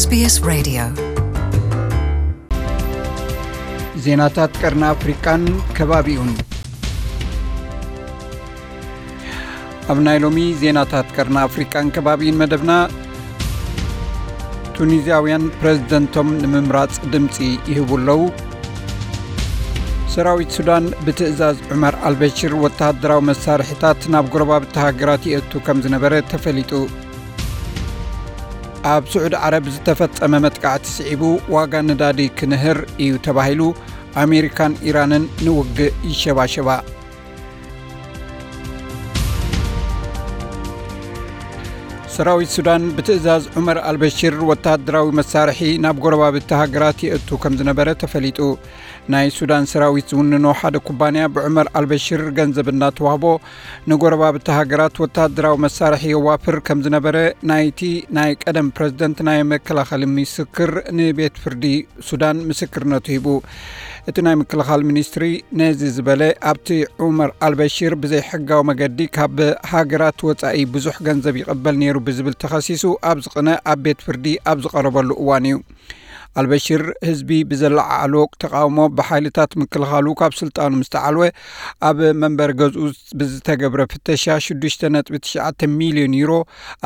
SBS Radio. ዜናታት ቀርኒ ኣፍሪቃን ከባቢኡን ኣብ ናይ ሎሚ ዜናታት ቀርኒ ኣፍሪቃን ከባቢን መደብና ቱኒዝያውያን ፕረዚደንቶም ንምምራፅ ድምፂ ይህቡ ኣለዉ ሰራዊት ሱዳን ብትእዛዝ ዑመር ኣልበሽር ወተሃደራዊ መሳርሒታት ናብ ጎረባብቲ ሃገራት ይእቱ ከም ዝነበረ ተፈሊጡ ኣብ ስዑድ ዓረብ ዝተፈጸመ መጥቃዕቲ ስዒቡ ዋጋ ነዳዲ ክንህር እዩ ተባሂሉ ኣሜሪካን ኢራንን ንውግእ ይሸባሸባ። ሰራዊት ሱዳን ብትእዛዝ ዑመር ኣልበሽር ወተሃደራዊ መሳርሒ ናብ ጎረባብቲ ሃገራት ይእቱ ከም ዝነበረ ተፈሊጡ ናይ ሱዳን ሰራዊት ዝውንኖ ሓደ ኩባንያ ብዑመር ኣልበሽር ገንዘብ እናተዋህቦ ንጎረባብቲ ሃገራት ወተሃደራዊ መሳርሒ የዋፍር ከም ዝነበረ ናይቲ ናይ ቀደም ፕረዚደንት ናይ መከላኸሊ ምስክር ንቤት ፍርዲ ሱዳን ምስክርነቱ ሂቡ። እቲ ናይ ምክልኻል ሚኒስትሪ ነዚ ዝበለ ኣብቲ ዑመር ኣልበሽር ብዘይ ሕጋዊ መገዲ ካብ ሃገራት ወፃኢ ብዙሕ ገንዘብ ይቕበል ነይሩ ብዝብል ተኸሲሱ ኣብ ዝቕነ ኣብ ቤት ፍርዲ ኣብ ዝቐረበሉ እዋን እዩ ኣልበሽር ህዝቢ ብዘለዓዕሎ ተቃውሞ ብሓይልታት ምክልኻሉ ካብ ስልጣኑ ምስ ተዓልወ ኣብ መንበሪ ገዝኡ ብዝተገብረ ፍተሻ 6.9 ሚልዮን ዩሮ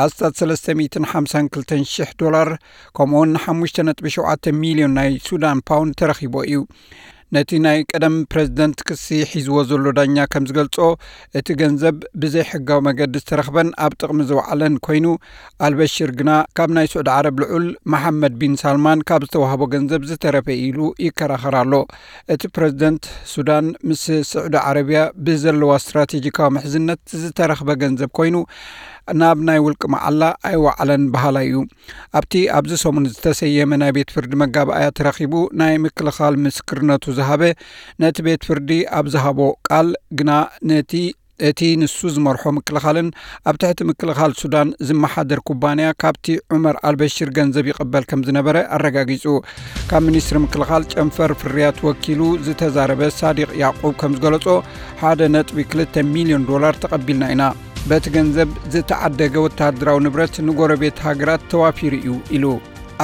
ኣስታት 352,000 ዶላር ከምኡውን 5.7 ሚልዮን ናይ ሱዳን ፓውንድ ተረኺቦ እዩ ነቲ ናይ ቀደም ፕረዚደንት ክሲ ሒዝዎ ዘሎ ዳኛ ከም ዝገልጾ እቲ ገንዘብ ብዘይ ሕጋዊ መገዲ ዝተረኽበን ኣብ ጥቕሚ ዝውዕለን ኮይኑ ኣልበሽር ግና ካብ ናይ ስዑድ ዓረብ ልዑል መሓመድ ቢን ሳልማን ካብ ዝተዋህቦ ገንዘብ ዝተረፈ ኢሉ ይከራኸር ኣሎ እቲ ፕረዚደንት ሱዳን ምስ ስዑዲ ዓረብያ ብዘለዋ እስትራቴጂካዊ ምሕዝነት ዝተረኽበ ገንዘብ ኮይኑ ናብ ናይ ውልቂ መዓላ ኣይዋዕለን ባህላ እዩ። ኣብቲ ኣብዚ ሰሙን ዝተሰየመ ናይ ቤት ፍርዲ መጋባእያ ተረኺቡ ናይ ምክልኻል ምስክርነቱ ዝሃበ ነቲ ቤት ፍርዲ ኣብ ዝሃቦ ቃል ግና ነቲ እቲ ንሱ ዝመርሖ ምክልኻልን ኣብ ትሕቲ ምክልኻል ሱዳን ዝመሓደር ኩባንያ ካብቲ ዑመር ኣልበሽር ገንዘብ ይቕበል ከም ዝነበረ ኣረጋጊጹ። ካብ ሚኒስትሪ ምክልኻል ጨንፈር ፍርያት ወኪሉ ዝተዛረበ ሳዲቅ ያዕቁብ ከም ዝገለጾ ሓደ ነጥቢ 2 ሚልዮን ዶላር ተቐቢልና ኢና። በቲ ገንዘብ ዝተዓደገ ወተሃደራዊ ንብረት ንጎረቤት ሃገራት ተዋፊሩ እዩ ኢሉ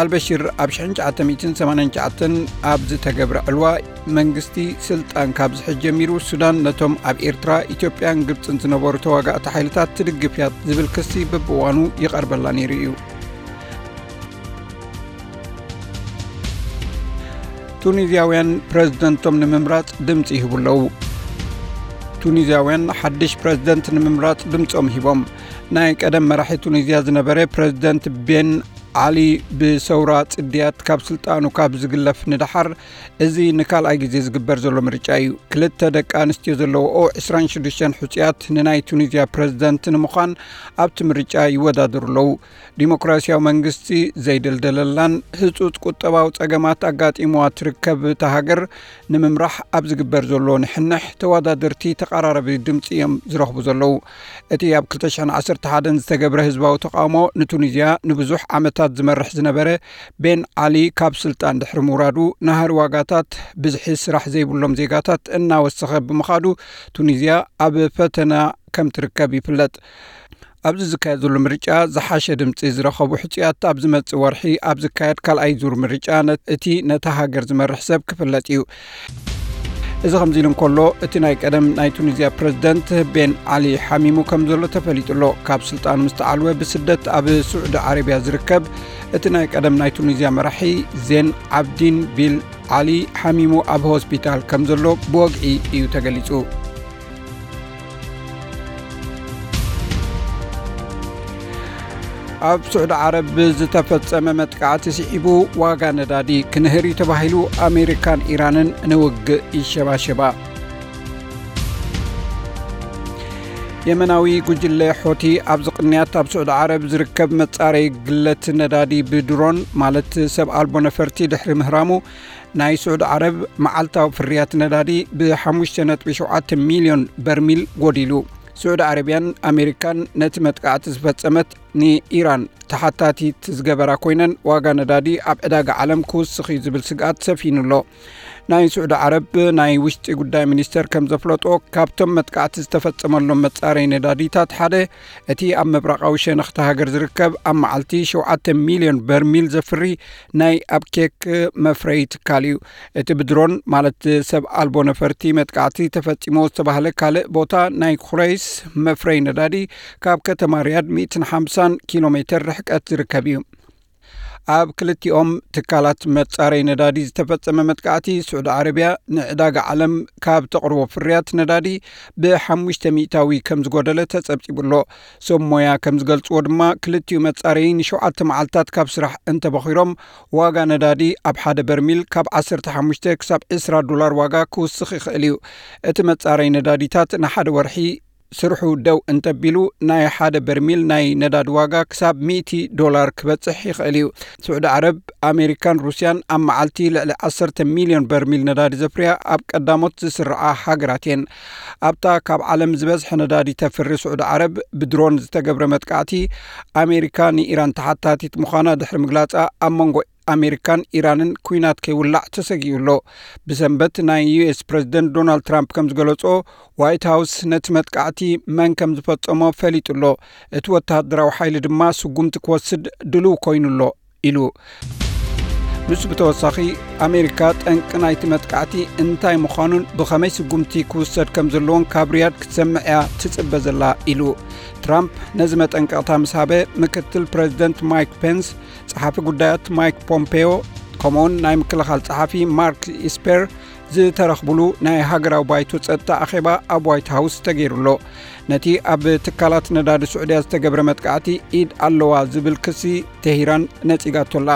ኣልበሽር ኣብ 1989 ኣብ ዝተገብረ ዕልዋ መንግስቲ ስልጣን ካብ ዝሕጅ ጀሚሩ ሱዳን ነቶም ኣብ ኤርትራ ኢትዮጵያን ግብፅን ዝነበሩ ተዋጋእቲ ሓይልታት ትድግፍ እያ ዝብል ክሲ በብእዋኑ ይቐርበላ ነይሩ እዩ። ቱኒዝያውያን ፕረዚደንቶም ንምምራፅ ድምፂ ይህቡ ኣለዉ። ቱኒዝያውያን ሓድሽ ፕረዚደንት ንምምራፅ ድምፆም ሂቦም። ናይ ቀደም መራሒ ቱኒዝያ ዝነበረ ፕረዚደንት ቤን ዓሊ ብሰውራ ጽድያት ካብ ስልጣኑ ካብ ዝግለፍ ንድሓር እዚ ንካልኣይ ግዜ ዝግበር ዘሎ ምርጫ እዩ። ክልተ ደቂ ኣንስትዮ ዘለዎኦ 26 ሕፁያት ንናይ ቱኒዝያ ፕረዚደንት ንምዃን ኣብቲ ምርጫ ይወዳደሩ ኣለዉ ዲሞክራስያዊ መንግስቲ ዘይደልደለላን ህፁፅ ቁጠባዊ ፀገማት ኣጋጢሞዋ ትርከብ እታ ንምምራሕ ኣብ ዝግበር ዘሎ ንሕንሕ ተወዳደርቲ ተቀራረቢ ድምፂ እዮም ዝረኽቡ ዘለዉ። እቲ ኣብ 211 ዝተገብረ ህዝባዊ ተቃውሞ ንቱኒዝያ ንብዙሕ ዓመታት ዝመርሕ ዝነበረ ቤን ዓሊ ካብ ስልጣን ድሕሪ ምውራዱ ናሃሪ ዋጋታት ብዝሒ ስራሕ ዘይብሎም ዜጋታት እናወሰኸ ብምኻዱ ቱኒዝያ ኣብ ፈተና ከም ትርከብ ይፍለጥ። ኣብዚ ዝካየድ ዘሎ ምርጫ ዝሓሸ ድምፂ ዝረኸቡ ሕፅያት ኣብ ዝመፅእ ወርሒ ኣብ ዝካየድ ካልኣይ ዙር ምርጫ እቲ ነታ ሃገር ዝመርሕ ሰብ ክፍለጥ እዩ እዚ ከምዚ ኢሉ እንከሎ እቲ ናይ ቀደም ናይ ቱኒዝያ ፕረዚደንት ቤን ዓሊ ሓሚሙ ከም ዘሎ ተፈሊጡ ኣሎ ካብ ስልጣኑ ምስ ተዓልወ ብስደት ኣብ ስዑዲ ዓረብያ ዝርከብ እቲ ናይ ቀደም ናይ ቱኒዝያ መራሒ ዜን ዓብዲን ቢን ዓሊ ሓሚሙ ኣብ ሆስፒታል ከም ዘሎ ብወግዒ እዩ ተገሊጹ ኣብ ስዑዲ ዓረብ ዝተፈጸመ መጥቃዕቲ ስዒቡ ዋጋ ነዳዲ ክንህር ተባሂሉ ኣሜሪካን ኢራንን ንውግእ ይሸባሸባ። የመናዊ ጉጅለ ሖቲ ኣብ ዝቕንያት ኣብ ስዑዲ ዓረብ ዝርከብ መጻረይ ግለት ነዳዲ ብድሮን ማለት ሰብ ኣልቦ ነፈርቲ ድሕሪ ምህራሙ ናይ ስዑዲ ዓረብ መዓልታዊ ፍርያት ነዳዲ ብ5.7 ሚልዮን በርሚል ጐዲሉ ስዑዲ ዓረብያን ኣሜሪካን ነቲ መጥቃዕቲ ዝፈጸመት ንኢራን ተሓታቲት ዝገበራ ኮይነን ዋጋ ነዳዲ ኣብ ዕዳጋ ዓለም ክውስኽ እዩ ዝብል ስግኣት ሰፊኑ ኣሎ ናይ ስዑዲ ዓረብ ናይ ውሽጢ ጉዳይ ሚኒስተር ከም ዘፍለጦ ካብቶም መጥቃዕቲ ዝተፈጸመሎም መጻረይ ነዳዲታት ሓደ እቲ ኣብ ምብራቓዊ ሸነኽ እቲ ሃገር ዝርከብ ኣብ መዓልቲ 7 ሚልዮን በርሚል ዘፍሪ ናይ ኣብቄቅ መፍረይ ትካል እዩ። እቲ ብድሮን ማለት ሰብ ኣልቦ ነፈርቲ መጥቃዕቲ ተፈጺሞ ዝተባህለ ካልእ ቦታ ናይ ኩረይስ መፍረይ ነዳዲ ካብ ከተማ ርያድ 150 ኪሎ ሜትር ርሕቀት ዝርከብ እዩ ኣብ ክልቲኦም ትካላት መጻረይ ነዳዲ ዝተፈጸመ መጥቃዕቲ ስዑዲ ዓረብያ ንዕዳጋ ዓለም ካብ ተቕርቦ ፍርያት ነዳዲ ብሓሙሽተ ሚእታዊ ከም ዝጐደለ ተጸብጺቡሎ ሶም ሞያ ከም ዝገልጽዎ ድማ ክልቲኡ መጻረይ ንሸውዓተ መዓልትታት ካብ ስራሕ እንተበኺሮም ዋጋ ነዳዲ ኣብ ሓደ በርሚል ካብ 15 ክሳብ 20 ዶላር ዋጋ ክውስኽ ይኽእል እዩ። እቲ መጻረይ ነዳዲታት ንሓደ ወርሒ ስርሑ ደው እንተቢሉ ናይ ሓደ በርሚል ናይ ነዳዲ ዋጋ ክሳብ 100 ዶላር ክበጽሕ ይኽእል እዩ። ስዑዲ ዓረብ ኣሜሪካን ሩስያን ኣብ መዓልቲ ልዕሊ 1 ሚልዮን በርሚል ነዳዲ ዘፍርያ ኣብ ቀዳሞት ዝስርዓ ሃገራት እየን። ኣብታ ካብ ዓለም ዝበዝሐ ነዳዲ ተፍሪ ስዑዲ ዓረብ ብድሮን ዝተገብረ መጥቃዕቲ ኣሜሪካ ንኢራን ተሓታቲት ምዃና ድሕሪ ምግላጻ ኣብ መንጎ ኣሜሪካን ኢራንን ኩናት ከይውላዕ ተሰጊኡሎ ብሰንበት ናይ US ፕረዚደንት ዶናልድ ትራምፕ ከም ዝገለጾ ዋይት ሃውስ ነቲ መጥቃዕቲ መን ከም ዝፈጸሞ ፈሊጡሎ። እቲ ወተሃደራዊ ሓይሊ ድማ ስጉምቲ ክወስድ ድልው ኮይኑሎ ኢሉ። ንሱ ብተወሳኺ ኣሜሪካ ጠንቂ ናይቲ መጥቃዕቲ እንታይ ምዃኑን ብኸመይ ስጉምቲ ክውሰድ ከም ዘለዎን ካብ ርያድ ክትሰምዕ እያ ትጽበ ዘላ ኢሉ ትራምፕ ነዚ መጠንቀቕታ ምስ ሃበ ምክትል ፕረዚደንት ማይክ ፔንስ ጸሓፊ ጉዳያት ማይክ ፖምፔዮ ከምኡውን ናይ ምክልኻል ጸሓፊ ማርክ ኤስፐር ዝተረኽብሉ ናይ ሃገራዊ ባይቶ ጸጥታ ኣኼባ ኣብ ዋይት ሃውስ ተገይሩሎ። ነቲ ኣብ ትካላት ነዳዲ ስዑድያ ዝተገብረ መጥቃዕቲ ኢድ ኣለዋ ዝብል ክሲ ተሂራን ነጺጋቶላ።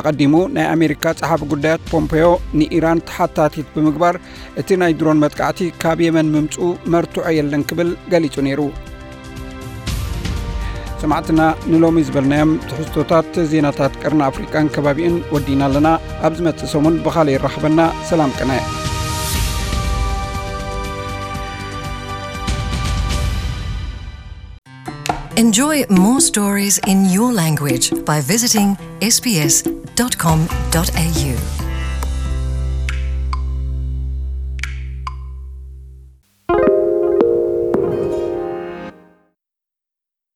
ኣቐዲሙ ናይ ኣሜሪካ ጸሓፊ ጉዳያት ፖምፔዮ ንኢራን ተሓታቲት ብምግባር እቲ ናይ ድሮን መጥቃዕቲ ካብ የመን ምምፁ መርትዖ የለን ክብል ገሊጹ ነይሩ ሰማዕትና ንሎሚ ዝበልናዮም ትሕዝቶታት ዜናታት ቅርኒ ኣፍሪቃን ከባቢኡን ወዲና ኣለና ኣብ ዝመጽእ ሰሙን ብኻልእ ይራኸበና ሰላም ቅነ Enjoy more stories in your language by visiting sbs.com.au.